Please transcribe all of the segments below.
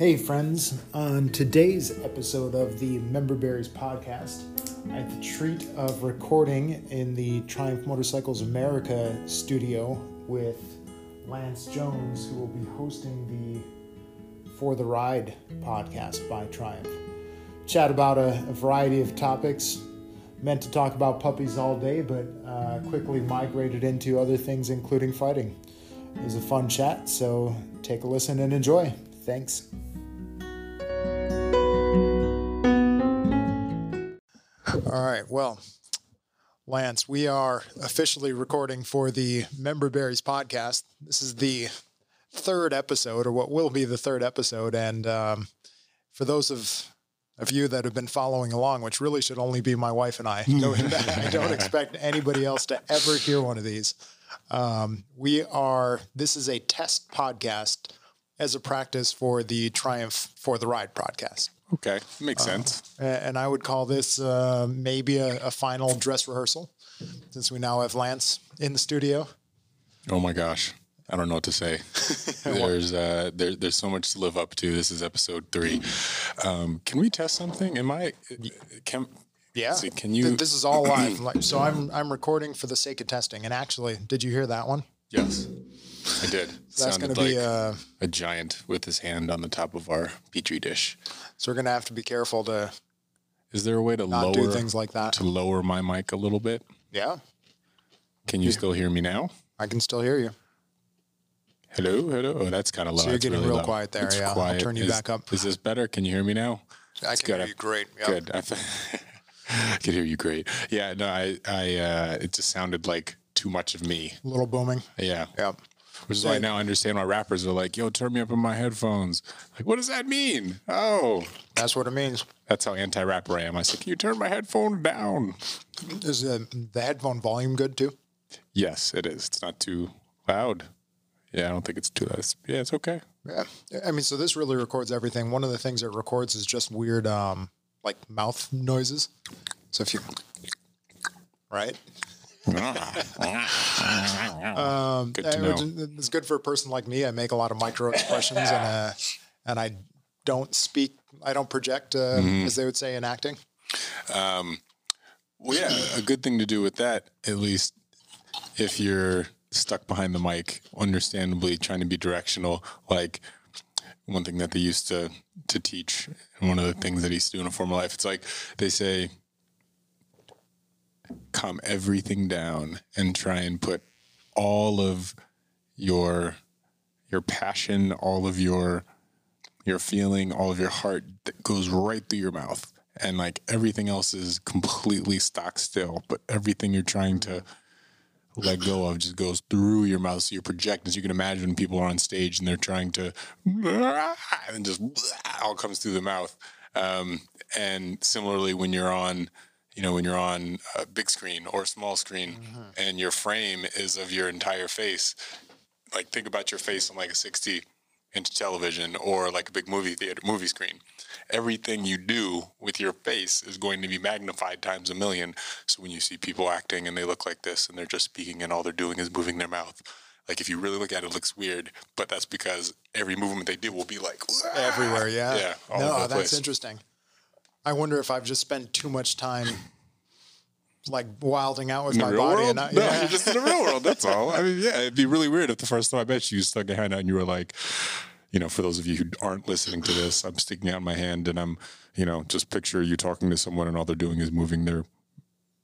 Hey, friends. On today's episode of the Member Berries podcast, I had the treat of recording in the Triumph Motorcycles America studio with Lance Jones, who will be hosting the For the Ride podcast by Triumph. Chat about a, a variety of topics. Meant to talk about puppies all day, but uh, quickly migrated into other things, including fighting. It was a fun chat, so take a listen and enjoy. Thanks. All right. Well, Lance, we are officially recording for the Member Berries podcast. This is the third episode, or what will be the third episode. And um, for those of of you that have been following along, which really should only be my wife and I, I don't expect anybody else to ever hear one of these. Um, we are. This is a test podcast as a practice for the Triumph for the Ride podcast. Okay, makes sense. A- And I would call this uh, maybe a, a final dress rehearsal, since we now have Lance in the studio. Oh my gosh, I don't know what to say. there's uh, there, there's so much to live up to. This is episode three. Um, can we test something? Am I? Can Yeah. see, can you? This is all live. So I'm I'm recording for the sake of testing. And actually, did you hear that one? yes, I did. That's Sounded going to like be uh, a giant with his hand on the top of our petri dish. So we're going to have to be careful to Is there a way to lower do things like that. to lower my mic a little bit? Yeah, Can you still hear me now? I can still hear you. Hello, hello. Oh, that's kind of low. So you're That's getting really real low. quiet there, It's yeah. I'll turn you Is- back up. Is this better? Can you hear me now? I It's can good. hear you great. Yeah. Good. I, I can hear you great. Yeah. No, I, I, uh, it just sounded like too much of me. A little booming. Yeah. Yeah. Which is why now I understand why rappers are like, yo, turn me up in my headphones. Like, what does that mean? Oh, That's what it means. that's how anti rapper I am. I said, can you turn my headphone down? Is the, the headphone volume good too? Yes, it is. It's not too loud. Yeah, I don't think it's too loud. It's- Yeah, it's okay. Yeah. I mean, so this really records everything. One of the things it records is just weird, um, like mouth noises. So if you, right? Um, Good. It's good for a person like me. I make a lot of micro expressions and, uh, and I don't speak, I don't project, uh, Mm-hmm. as they would say in acting. Well, yeah, a good thing to do with that, at least if you're stuck behind the mic, understandably trying to be directional, like one thing that they used to to teach, and one of the things that he used to do in a formal life, it's like they say, calm everything down and try and put all of your your passion, all of your your feeling, all of your heart that goes right through your mouth. And like everything else is completely stock still, but everything you're trying to let go of just goes through your mouth. So you're projecting. So you can imagine people are on stage and they're trying to, and just all comes through the mouth. Um, and similarly, when you're on, you know, when you're on a big screen or a small screen mm-hmm. and your frame is of your entire face, like think about your face on like a 60 inch television or like a big movie theater movie screen everything you do with your face is going to be magnified times a million so when you see people acting and they look like this and they're just speaking and all they're doing is moving their mouth like if you really look at it, it looks weird but that's because every movement they do will be like Everywhere, yeah. Yeah, all no, that's place. interesting. I wonder if I've just spent too much time like wilding out with in my body world? and I, no, yeah. you're just in the real world. That's all. I mean, yeah, it'd be really weird if the first time I bet you you stuck a hand out and you were like, you know, for those of you who aren't listening to this, I'm sticking out my hand and I'm, you know, just picture you talking to someone and all they're doing is moving their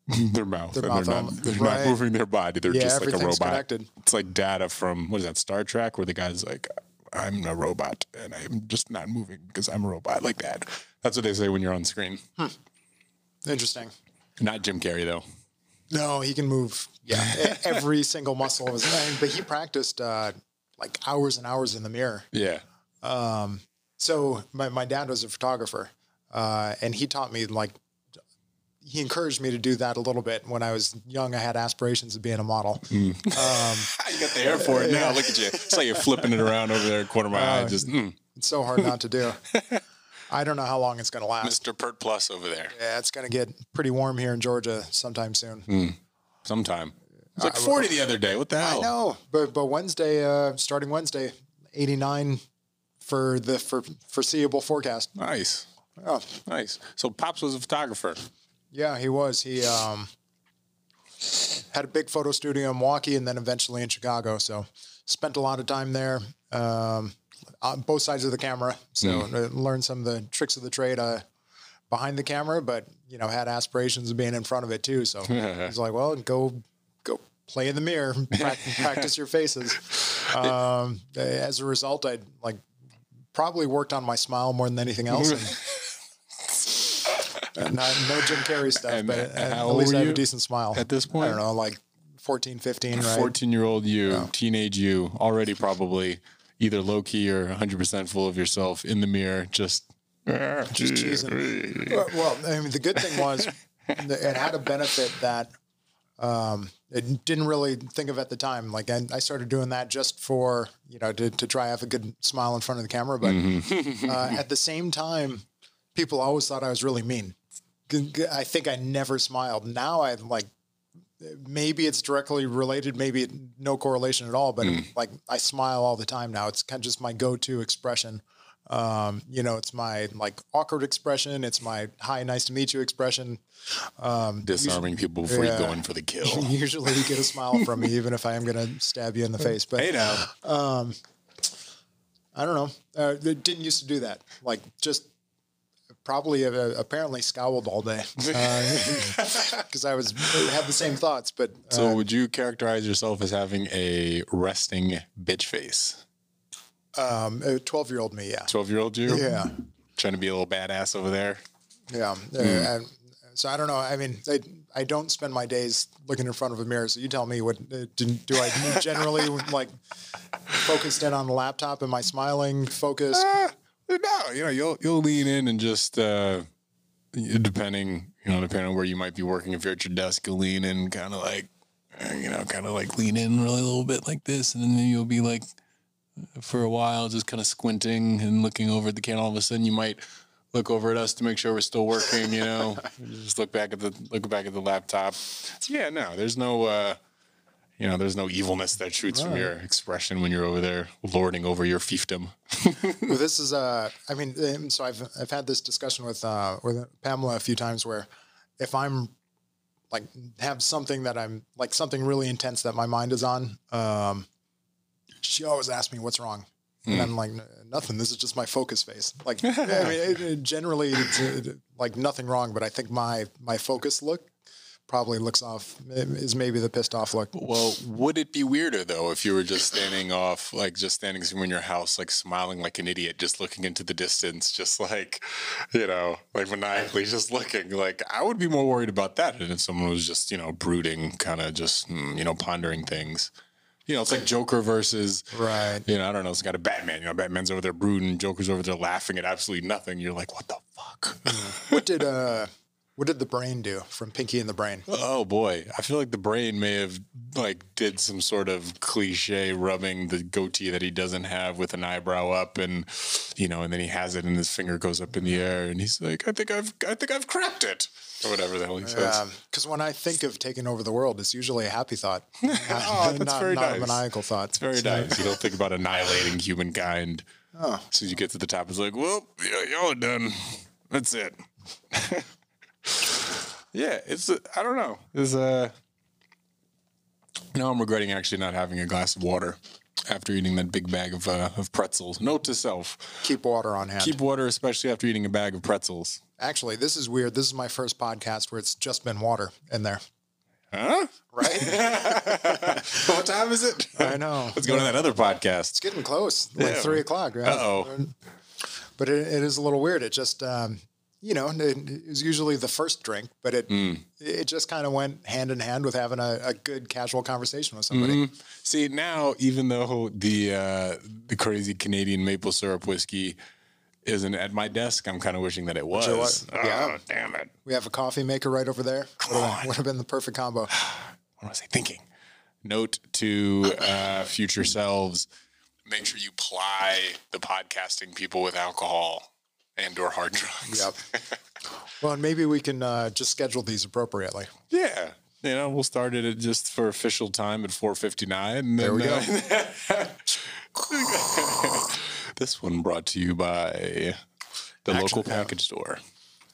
their mouth Their and mouth they're not they're Right. not moving their body. They're Yeah, just like a robot. connected. It's like data from what is that Star Trek, where the guy's like, I'm a robot and I'm just not moving because I'm a robot, like that. That's what they say when you're on screen. Interesting. Not Jim Carrey though. No, he can move. Yeah, every single muscle of his mind. But he practiced uh, like hours and hours in the mirror. Yeah. So my, my dad was a photographer, uh, and he taught me like he encouraged me to do that a little bit when I was young. I had aspirations of being a model. you got the hair for it now. Look at you. It's like you're flipping it around over there, corner of my eye. Just mm, It's so hard not to do. I don't know how long it's going to last. Mr. Pert Plus over there. Yeah, it's going to get pretty warm here in Georgia sometime soon. Sometime. It's like 40 the other day. What the hell? I know, but but Wednesday, uh, starting Wednesday, 89 for the for foreseeable forecast. Nice, Oh, nice. So pops was a photographer. yeah, he was. He um, had a big photo studio in Milwaukee and then eventually in Chicago. So spent a lot of time there um, on both sides of the camera. So uh, learned some of the tricks of the trade uh, behind the camera, but you know had aspirations of being in front of it too. So he's like, well, go go play in the mirror, practice, practice your faces. Um, as a result, I like probably worked on my smile more than anything else. And, uh, not, no Jim Carrey stuff, And but how at least I have you a decent smile at this point? I don't know, like 14, 15, right? 14 year old you, teenage you, already probably either low key or 100% full of yourself in the mirror, just. Just cheesing. Well, well, I mean, the good thing was it had a benefit that um, it didn't really think of at the time. Like I, I started doing that just for you know to, to try to have a good smile in front of the camera, but uh, at the same time, people always thought I was really mean. I think I never smiled. Now I'm like maybe it's directly related, maybe no correlation at all, but like I smile all the time now. It's kind of just my go-to expression. Um, you know, it's my like awkward expression. It's my hi, nice to meet you expression. Disarming people before you go in for the kill. Usually you get a smile from me, even if I am going to stab you in the face. But hey now. I don't know. Uh, it didn't used to do that. Like just probably uh, apparently scowled all day because I was had the same thoughts. But uh, So would you characterize yourself as having a resting bitch face? um, a twelve-year-old me, yeah, 12 year old you? yeah, Trying to be a little badass over there? yeah. Uh, and so I don't know. I mean, I, I don't spend my days looking in front of a mirror. So you tell me what uh, do, do I generally like focused in on the laptop? Am I smiling? Focused? Uh, no, you know, you'll you'll lean in and just uh depending, you know, depending on where you might be working, if you're at your desk, you'll lean in kind of like uh, you know, kind of like lean in really a little bit like this, and then you'll be like for a while just kind of squinting and looking over at the can. All of a sudden, you might look over at us to make sure we're still working. You know, just look back at the look back at the laptop. So yeah, no, there's no. uh you know, there's no evilness that shoots from your expression when you're over there lording over your fiefdom. Well, this is uh I mean um, so I've I've had this discussion with uh with Pamela a few times where if I'm like have something that I'm like something really intense that my mind is on um she always asks me what's wrong? And I'm like nothing. This is just my focus face like I mean it, it generally it's uh, like nothing wrong but I think my my focus look probably looks off is maybe the pissed off look Well, would it be weirder though if you were just standing off, like just standing somewhere in your house, like smiling like an idiot, just looking into the distance, just like, you know, like maniacally just looking? Like, I would be more worried about that than if someone was just, you know, brooding, kind of just, mm, you know, pondering things. You know, it's like Joker versus, right you know, I don't know, it's got a Batman. You know, Batman's over there brooding, Joker's over there laughing at absolutely nothing. You're like, what the fuck? what did uh what did the brain do from Pinky and the Brain Oh boy, I feel like the brain may have like did some sort of cliche rubbing the goatee that he doesn't have with an eyebrow up, and you know, and then he has it, and his finger goes up in the air, and he's like, "I think I've, I think I've cracked it," or whatever the hell he says. Because when I think of taking over the world, it's usually a happy thought, oh, not, Oh, that's not, very not a nice. maniacal thought. It's very nice. You don't think about annihilating humankind. Oh. As you get to the top, it's like, well, yeah, y'all are done. That's it. yeah, it's. uh, I don't know. It's uh. Now I'm regretting actually not having a glass of water after eating that big bag of uh, of pretzels. Note to self: Keep water on hand. keep water, especially after eating a bag of pretzels. Actually, this is weird. This is my first podcast where it's just been water in there. Huh? Right? what time is it? I know. Let's go to that other podcast. It's getting close, like Yeah. three o'clock. Right? Uh-oh. But it, it is a little weird. It just, um, you know, it, was usually the first drink, but it Hmm. it just kind of went hand in hand with having a, a good casual conversation with somebody. See now, even though the uh, the crazy Canadian maple syrup whiskey isn't at my desk, I'm kind of wishing that it was. Sure was. Oh, Yeah. damn it! We have a coffee maker right over there. Would have, on. would have been the perfect combo. What was I thinking? Note to uh, future selves: make sure you ply the podcasting people with alcohol and or hard drugs. Yep. Well, and maybe we can uh, just schedule these appropriately. Yeah. You know, we'll start it at just for official time at 4:59. There we go. uh, This one brought to you by the local package store.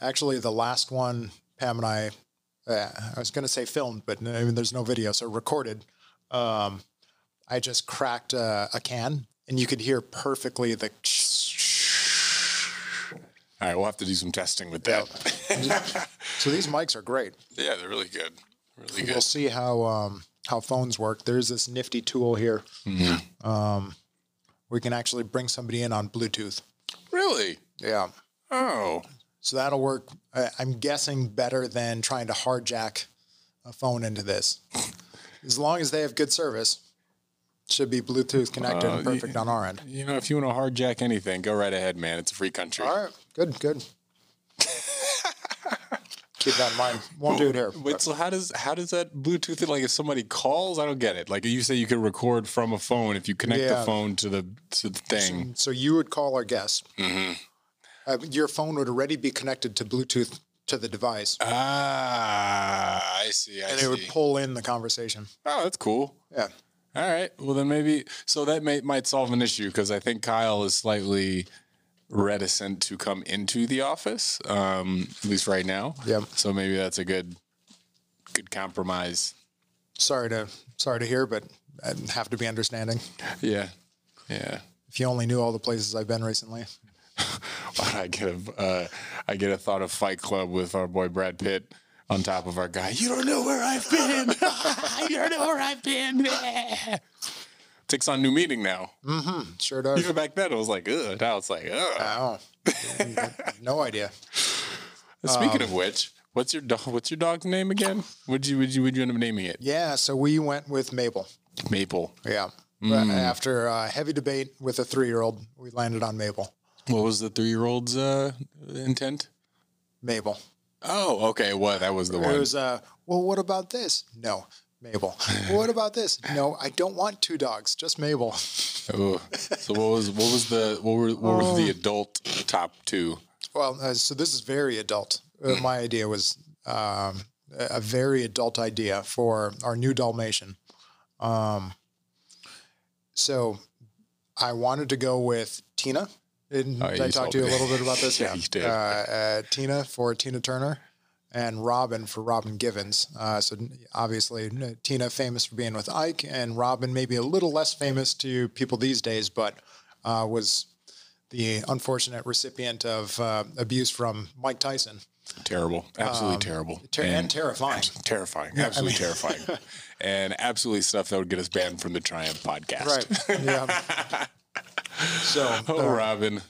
Actually, the last one, Pam and I, uh, I was going to say filmed, but I mean, there's no video, so recorded. Um, I just cracked uh, a can, and you could hear perfectly the. All right, we'll have to do some testing with that. So these mics are great. Yeah, they're really good. Really good. We'll see how um, how phones work. There's this nifty tool here. Um, we can actually bring somebody in on Bluetooth. Really? Yeah. Oh, So that'll work. I- I'm guessing better than trying to hardjack a phone into this. As long as they have good service, should be Bluetooth connected and Uh, perfect on our end. you know, if you want to hardjack anything, go right ahead, man. It's a free country. All right, good, good. Keep that in mind. Won't do it here. Wait, so how does how does that Bluetooth like if somebody calls? I don't get it. Like you say, you can record from a phone if you connect Yeah. the phone to the to the thing. So you would call our guest. Mm-hmm. Uh, your phone would already be connected to Bluetooth to the device, Ah, I see. I and see. it would pull in the conversation. oh, that's cool. Yeah. All right. Well, then maybe so that may, might solve an issue because I think Kyle is slightly reticent to come into the office, um, at least right now. Yep. So maybe that's a good good compromise. Sorry to sorry to hear, but I have to be understanding. Yeah. Yeah. If you only knew all the places I've been recently. I get a uh, I get a thought of Fight Club with our boy Brad Pitt on top of our guy. You don't know where I've been. you don't know where I've been. Takes on new meaning now. Mm-hmm. Sure does. Even back then, it was like, ugh. Now it's like, ugh. Oh, no idea. Speaking Um, of which, what's your dog? What's your dog's name again? Would you would you would you end up naming it? Yeah, so we went with Mabel. Maple. Yeah. But after uh, heavy debate with a three year old, we landed on Mabel. What was the three year old's uh, intent? Mabel. Oh, okay. What that was the It one. was, uh, well, what about this? No, Mabel. well, what about this? No, I don't want two dogs, just Mabel. Oh. So what was what was the what were what were Oh. the adult top two? Well, uh, so this is very adult. Uh, my idea was um, a a very adult idea for our new Dalmatian. Um, so I wanted to go with Tina. Did, Oh, did I talk to you a little bit about this? Yeah, you did. Uh, uh, Tina for Tina Turner and Robin for Robin Givens. Uh, so obviously Tina famous for being with Ike and Robin maybe a little less famous to people these days, but uh, was the unfortunate recipient of uh, abuse from Mike Tyson. Terrible. Absolutely terrible. Um, Ter- and terrifying. terrifying. Absolutely terrifying. And absolutely stuff that would get us banned from the Triumph podcast. Right. Yeah. so, Oh, Robin.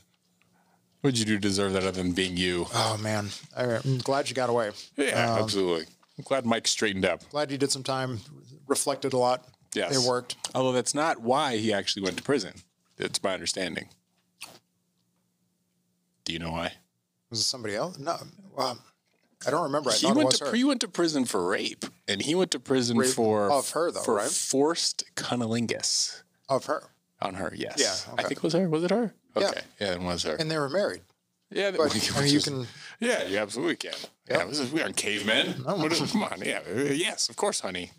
What'd you do to deserve that other than being you? oh man, I'm glad you got away. Yeah, um, absolutely. I'm glad Mike straightened up. Glad you did some time, reflected a lot. Yes. It worked. Although that's not why he actually went to prison. That's my understanding. Do you know why? Was it somebody else? No. Well, I don't remember. I He thought it went was to her. he went to prison for rape, and he went to prison Rape for of her, though, for right? forced cunnilingus of her. on her. Yes, Yeah, I think it was her. Was it her? Yeah. Okay, yeah, it was her. And they were married. yeah, But I mean, you can. Yeah, you absolutely can. Yeah, this is, we aren't cavemen. Is- come on, yeah, yes, of course, honey.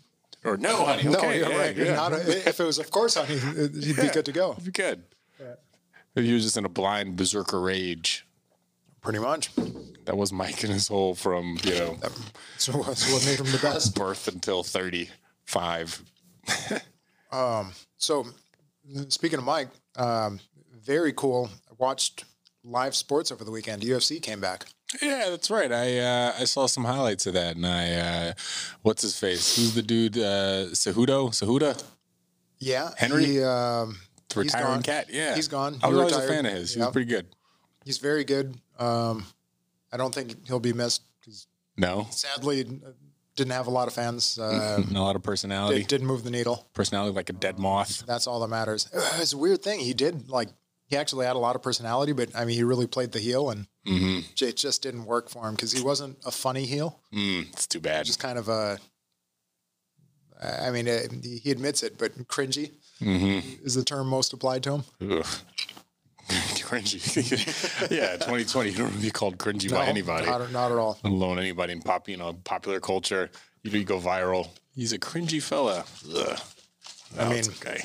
Or no, honey. No, Okay, you're yeah, right. yeah. Not a, if it was, of course, honey, you'd be good to go. Be good. If you were just in a blind berserker rage. Pretty much. That was Mike in his hole from you know So that's what made him the best. birth until thirty five. um, So, speaking of Mike, um, very cool. I watched live sports over the weekend. UFC came back. Yeah, that's right. I uh, I saw some highlights of that, and I uh, what's his face? Who's the dude? Uh, Cejudo? Cejudo? Yeah, Henry? He, um, The retiring cat. Yeah, He's gone. I He was always a fan of his. He was pretty good. he's very good. Um, I don't think he'll be missed because No, sadly uh, didn't have a lot of fans. Uh, not a lot of personality. it didn't move the needle. Personality like a dead moth. That's all that matters. It's a weird thing. He did like he actually had a lot of personality, but I mean, he really played the heel, and it just didn't work for him because he wasn't a funny heel. Mm, it's too bad. Just kind of a. I mean, uh, he admits it, but cringy is the term most applied to him. Ugh. cringy. yeah, 2020. You don't want to be called cringy by anybody, not, not at all. let alone anybody in pop, you know, popular culture. You know, you go viral. He's a cringy fella. Ugh. No, I mean- okay.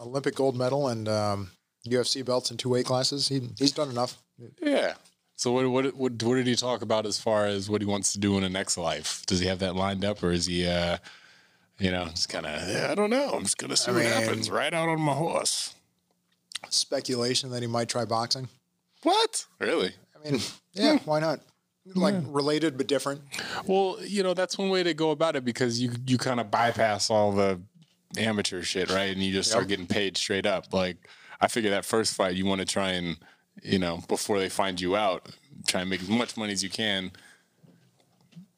Olympic gold medal and um, UFC belts in two weight classes. He, he's done enough. Yeah. So what, what what what did he talk about as far as what he wants to do in the next life? Does he have that lined up, or is he, uh, you know, just kind of yeah, I don't know. I'm just gonna see I what mean- happens. Right out on my horse. Speculation that he might try boxing. What? Really? I mean, yeah, why not? Like related but different. Well, you know, that's one way to go about it because you you kind of bypass all the amateur shit, right? And you just start getting paid straight up. Like I figure that first fight you want to try and, you know, before they find you out, try and make as much money as you can.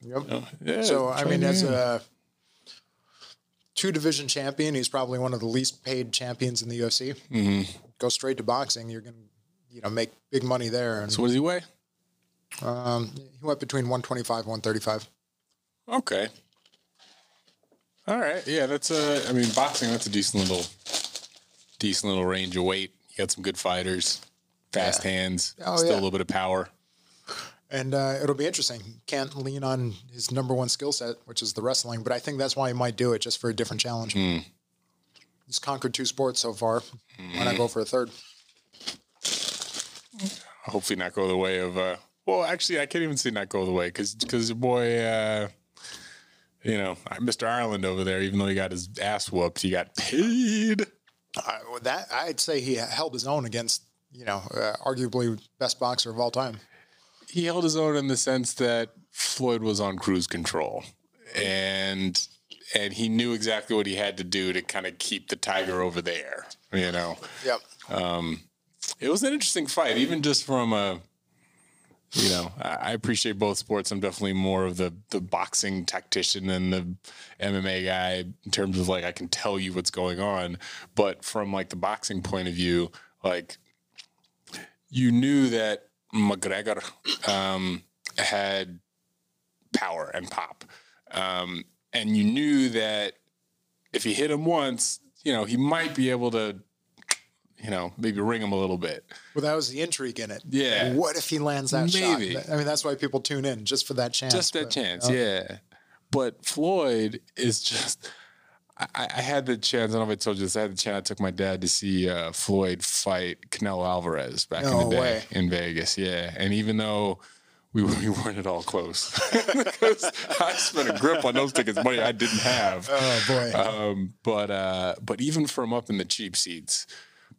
Yep. Yeah, So I mean, as a two division champion, he's probably one of the least paid champions in the UFC. Mm-hmm. Go straight to boxing, you're gonna, you know, make big money there. And So what does he weigh? um, he went between 125, 135. Okay. All right. Yeah, that's a. I mean, boxing. That's a decent little, decent little range of weight. You got some good fighters, fast Yeah. hands, Oh, still yeah. a little bit of power. And uh, it'll be interesting. Can't lean on his number one skill set, which is the wrestling, but I think that's why he might do it, just for a different challenge. He's conquered two sports so far. Why not go for a third? hopefully not go the way of uh well actually i can't even say not go the way because because your boy uh you know mr ireland over there even though he got his ass whooped he got paid I, that I'd say he held his own against you know uh, arguably best boxer of all time. he held his own in the sense that floyd was on cruise control and and he knew exactly what he had to do to kind of keep the tiger over there you know Yep. it was an interesting fight, even just from a, you know, I appreciate both sports. I'm definitely more of the the boxing tactician than the MMA guy in terms of like I can tell you what's going on. But from like the boxing point of view, like you knew that McGregor um, had power and pop, um, and you knew that if he hit him once, you know, he might be able to you know, maybe ring him a little bit. Well, that was the intrigue in it. Yeah. What if he lands that Maybe. shot? I mean, that's why people tune in just for that chance. Just that but, chance, yeah. But Floyd is just. I, I had the chance. I don't know if I told you this. I had the chance. I took my dad to see uh, Floyd fight Canelo Alvarez back in the day way. in Vegas. Yeah, and even though we, we weren't at all close, because I spent a grip on those tickets, money I didn't have. Oh boy. Um, but uh, but even from up in the cheap seats,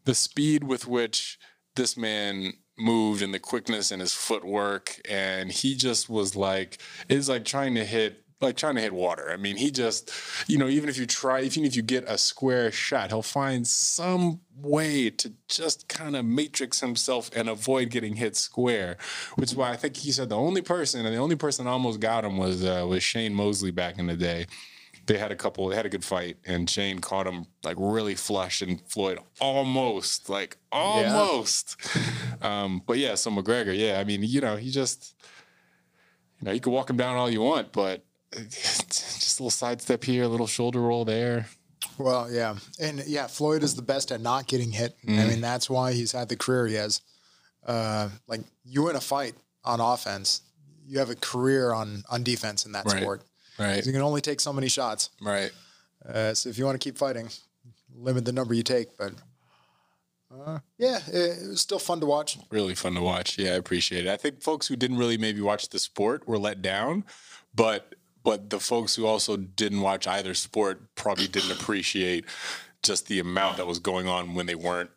the speed with which this man moved and the quickness in his footwork, and he just was like it's like trying to hit like trying to hit water. I mean, he just you know even if you try, even if you get a square shot, he'll find some way to just kind of matrix himself and avoid getting hit square. Which is why I think he said the only person and the only person almost got him was uh, was Shane Mosley back in the day they had a couple they had a good fight and Shane caught him like really flush and Floyd almost like almost um but yeah so McGregor yeah I mean you know he just you know you can walk him down all you want but just a little sidestep here a little shoulder roll there Well, yeah, and yeah, Floyd is the best at not getting hit. Mm. I mean, that's why he's had the career he has. Uh, like you in a fight on offense, you have a career on on defense in that Right. sport. Right You can only take so many shots. right Uh, so if you want to keep fighting, limit the number you take. But uh, yeah, it, it was still fun to watch. really fun to watch. Yeah, I appreciate it. I think folks who didn't really maybe watch the sport were let down, but but the folks who also didn't watch either sport probably didn't appreciate just the amount that was going on when they weren't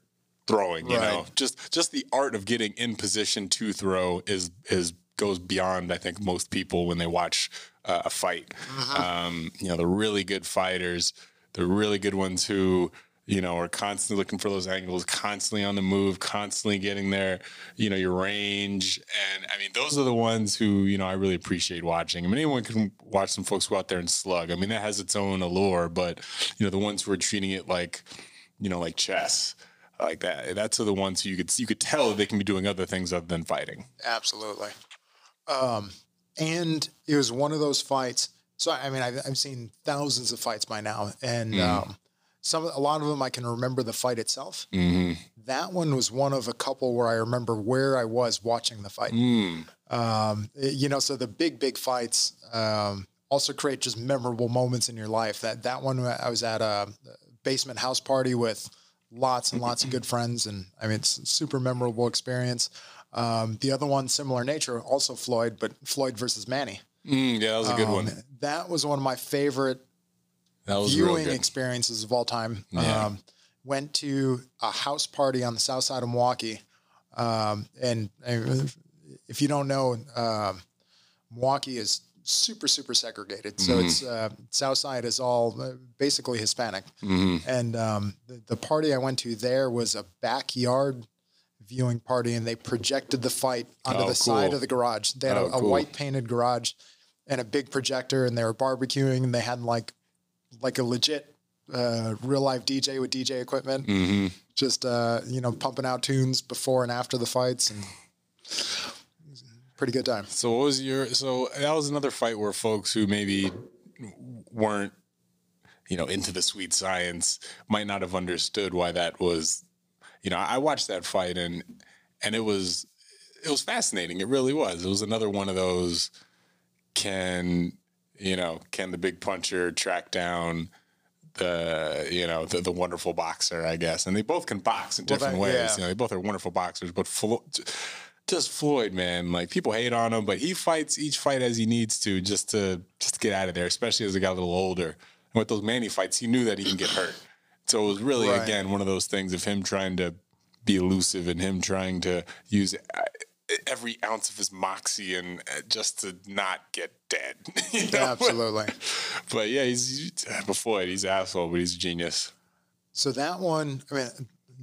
throwing. You know, just just the art of getting in position to throw is is goes beyond I think most people when they watch uh, a fight. Um, you know, the really good fighters, the really good ones who you know are constantly looking for those angles, constantly on the move, constantly getting their you know your range. And I mean, those are the ones who you know I really appreciate watching. I mean, anyone can watch some folks go out there and slug. I mean, that has its own allure, but you know, the ones who are treating it like you know like chess. Like that. That's the ones who you could you could tell they can be doing other things other than fighting. Absolutely. Um, and it was one of those fights. So I mean, I've, I've seen thousands of fights by now, and um, some a lot of them I can remember the fight itself. Mm-hmm. That one was one of a couple where I remember where I was watching the fight. Mm. Um, you know, so the big big fights um, also create just memorable moments in your life. That that one I was at a basement house party with lots and lots of good friends, and I mean it's a super memorable experience. Um, the other one, similar nature, also Floyd, but Floyd versus Manny. Mm, yeah, that was a good Um, one. That was one of my favorite That was real viewing experiences of all time. Yeah. Um, went to a house party on the south side of Milwaukee. Um, and, if you don't know, um, Milwaukee is super, super segregated. So Mm-hmm. it's uh, south side is all uh, basically Hispanic. Mhm. And um, the, the party I went to there was a backyard viewing party, and they projected the fight onto Oh, the side of the garage. They had Oh, a, a cool. white painted garage and a big projector, and they were barbecuing, and they had like like a legit uh, real life DJ with DJ equipment, Mhm. just uh, you know pumping out tunes before and after the fights, and pretty good time. So what was your so that was another fight where folks who maybe weren't you know into the sweet science might not have understood why that was you know I watched that fight and and it was it was fascinating. It really was. It was another one of those can you know can the big puncher track down the you know the, the wonderful boxer I guess. And they both can box in Well, different that- ways. yeah. you know they both are wonderful boxers but Flo- just Floyd man like people hate on him but he fights each fight as he needs to just to just to get out of there especially as he got a little older. And with those Manny fights he knew that he can get hurt so it was really Right. again one of those things of him trying to be elusive and him trying to use uh, every ounce of his moxie and uh, just to not get dead you know? Absolutely. but yeah he's, he's before it he's an asshole but he's a genius So that one, I mean,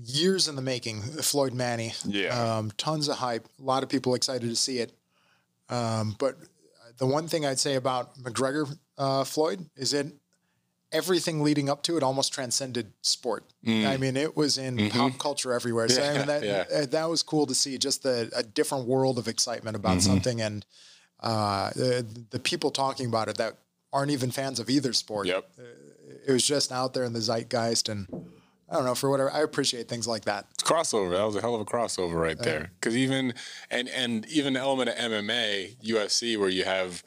years in the making. Floyd Manny. Yeah. Um, tons of hype. A lot of people excited to see it. Um, but the one thing I'd say about McGregor uh, Floyd is that everything leading up to it almost transcended sport. I mean, it was in pop culture everywhere. So I mean, that Yeah, uh, that was cool to see. Just the, a different world of excitement about something, and uh, the, the people talking about it that aren't even fans of either sport yep it was just out there in the zeitgeist and I don't know for whatever I appreciate things like that. It's crossover. That was a hell of a crossover right there. Because even and and even the element of MMA, UFC, where you have,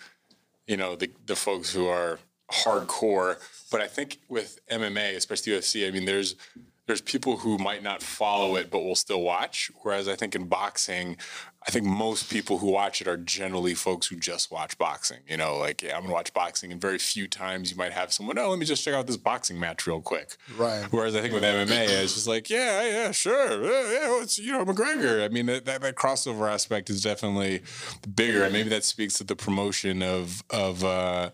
you know, the the folks who are hardcore. But I think with MMA, especially UFC, I mean, there's there's people who might not follow it but will still watch. Whereas I think in boxing, I think most people who watch it are generally folks who just watch boxing. You know, like yeah, I'm gonna watch boxing, and very few times you might have someone. Oh, let me just check out this boxing match real quick. Right. Whereas I think with MMA, it's just like, yeah, yeah, sure, yeah, yeah well, it's you know McGregor. I mean, that, that that crossover aspect is definitely bigger, and maybe that speaks to the promotion of of uh,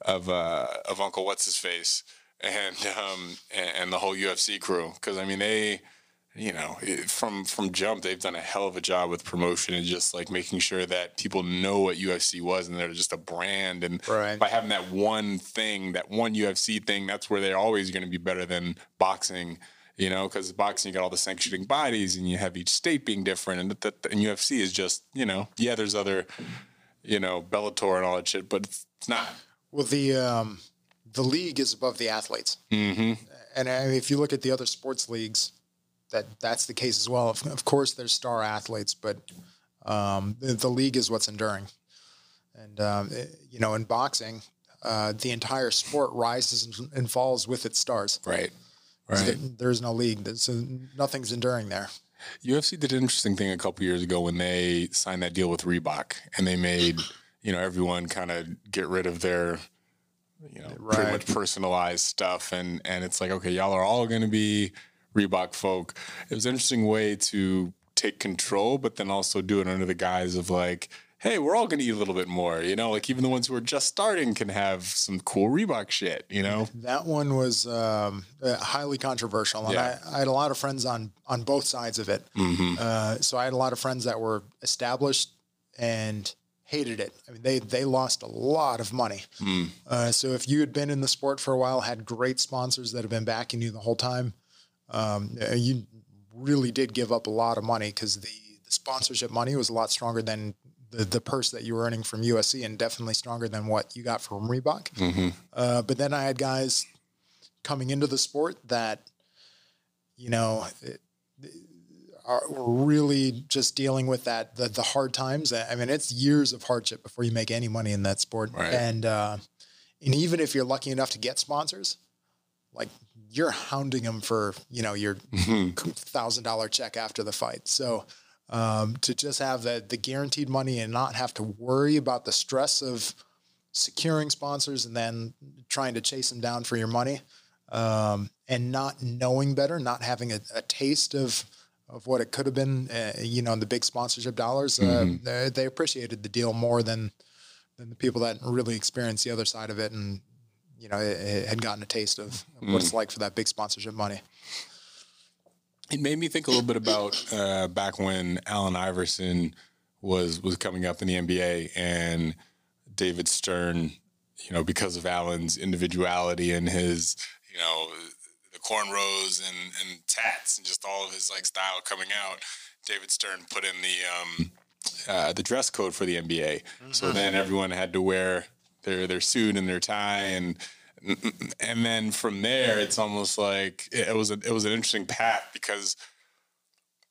of uh, of Uncle What's His Face and um and, and the whole UFC crew because I mean they. You know, it- from from jump, they've done a hell of a job with promotion and just like making sure that people know what UFC was and they're just a brand. And Right. by having that one thing, that one UFC thing, that's where they're always going to be better than boxing. You know, because boxing you got all the sanctioning bodies, and you have each state being different, and that, and UFC is just you know, yeah, there's other, you know, Bellator and all that shit, but it's, it's not. Well, the um, the league is above the athletes, mm-hmm. and I mean, if you look at the other sports leagues, that that's the case as well. Of, of course, there's star athletes, but um, the, the league is what's enduring. And um, it- you know, in boxing, uh, the entire sport rises and, and falls with its stars. Right. Right. There's no league, so nothing's enduring there. UFC did an interesting thing a couple years ago when they signed that deal with Reebok, and they made you know everyone kind of get rid of their you know pretty much personalized stuff, and and it's like okay, y'all are all going to be Reebok folk. It was an interesting way to take control, but then also do it under the guise of like. Hey, we're all going to eat a little bit more, you know. Like even the ones who are just starting can have some cool Reebok shit, you know. That one was um, uh, highly controversial, and Yeah. I, I had a lot of friends on on both sides of it. Uh, so I had a lot of friends that were established and hated it. I mean, they they lost a lot of money. Uh, so if you had been in the sport for a while, had great sponsors that have been backing you the whole time, um, you really did give up a lot of money because the, the sponsorship money was a lot stronger than the, the purse that you were earning from UFC and definitely stronger than what you got from Reebok. Uh, but then I had guys coming into the sport that, you know, it- are were really just dealing with that the, the hard times. I mean, it's years of hardship before you make any money in that sport. Right. And uh, and even if you're lucky enough to get sponsors, like you're hounding them for you know your thousand dollar check after the fight. So um, to just have the the guaranteed money and not have to worry about the stress of securing sponsors and then trying to chase them down for your money um, and not knowing better, not having a, a, taste of of what it could have been, uh, you know, the big sponsorship dollars. Uh, mm-hmm. they, they appreciated the deal more than than the people that really experienced the other side of it and you know had gotten a taste of, of what it's mm. like for that big sponsorship money. It made me think a little bit about uh, back when Allen Iverson was was coming up in the NBA and David Stern, you know, because of Allen's individuality and his, you know, the cornrows and, and tats and just all of his like style coming out, David Stern put in the um, uh, the dress code for the NBA. Mm-hmm. So then everyone had to wear their their suit and their tie and and then from there it's almost like it was a, it was an interesting path because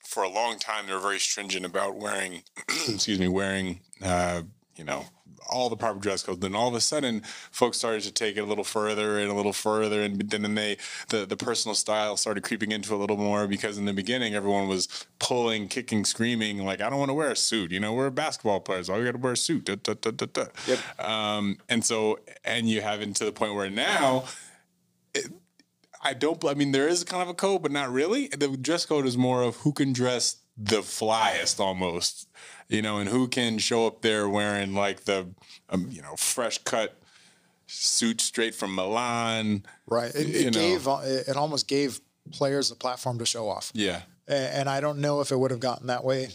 for a long time they were very stringent about wearing excuse me wearing uh, you know all the proper dress codes. Then all of a sudden, folks started to take it a little further and a little further, and then they the the personal style started creeping into a little more because in the beginning everyone was pulling, kicking, screaming like I don't want to wear a suit. You know, we're basketball players. All you got to wear a suit. Da, da, da, yep. Um, and so and you have it to the point where now. It, I don't. I mean, there is kind of a code, but not really. The dress code is more of who can dress the flyest almost you know, and who can show up there wearing like the, um, you know, fresh cut suit straight from Milan. Right. It, it gave, uh, it almost gave players a platform to show off. Yeah. And I don't know if it would have gotten that way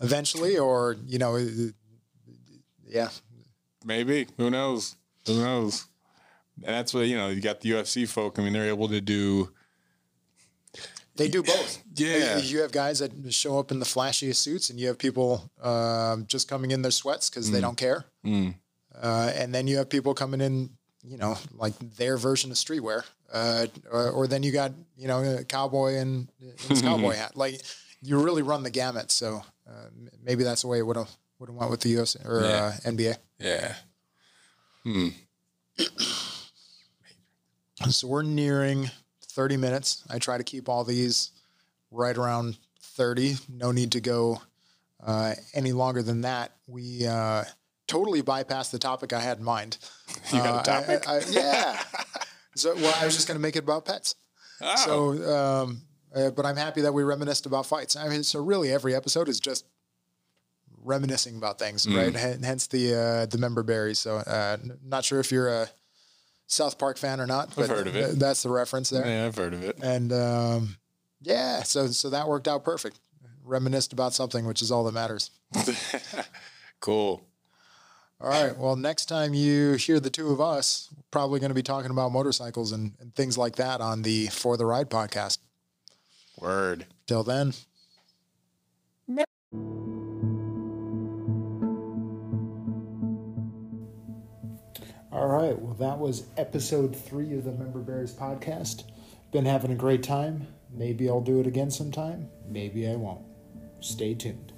eventually or, you know, yeah. Maybe. Who knows? Who knows? And that's what, you know, you got the UFC folk. I mean, they're able to do they do both. Yeah. You have guys that show up in the flashiest suits, and you have people um, just coming in their sweats because mm. they don't care. Mm. Uh, and then you have people coming in, you know, like their version of streetwear. Uh, or, or, then you got, you know, a cowboy and his cowboy hat. Like you really run the gamut. So uh, maybe that's the way it would have would have went with the US or yeah. Uh, NBA. Yeah. Hmm. so we're nearing 30 minutes. I try to keep all these right around 30. No need to go uh, any longer than that. We uh, totally bypassed the topic I had in mind. You got a uh, topic? I, I, yeah. so, well, I was just going to make it about pets. Oh. So, um, uh, but I'm happy that we reminisced about fights. I mean, so really every episode is just reminiscing about things, mm. right? H- hence the uh, the member berries. So, uh, not sure if you're a South Park fan or not. I've heard of it. That's the reference there. Yeah, I've heard of it. And um, yeah, so so that worked out perfect. Reminisced about something, which is all that matters. cool. All right. Well, next time you hear the two of us, probably going to be talking about motorcycles and, and things like that on the For the Ride podcast. Word. Till then. All right. Well, that was episode three of the Member Berries podcast. Been having a great time. Maybe I'll do it again sometime. Maybe I won't. Stay tuned.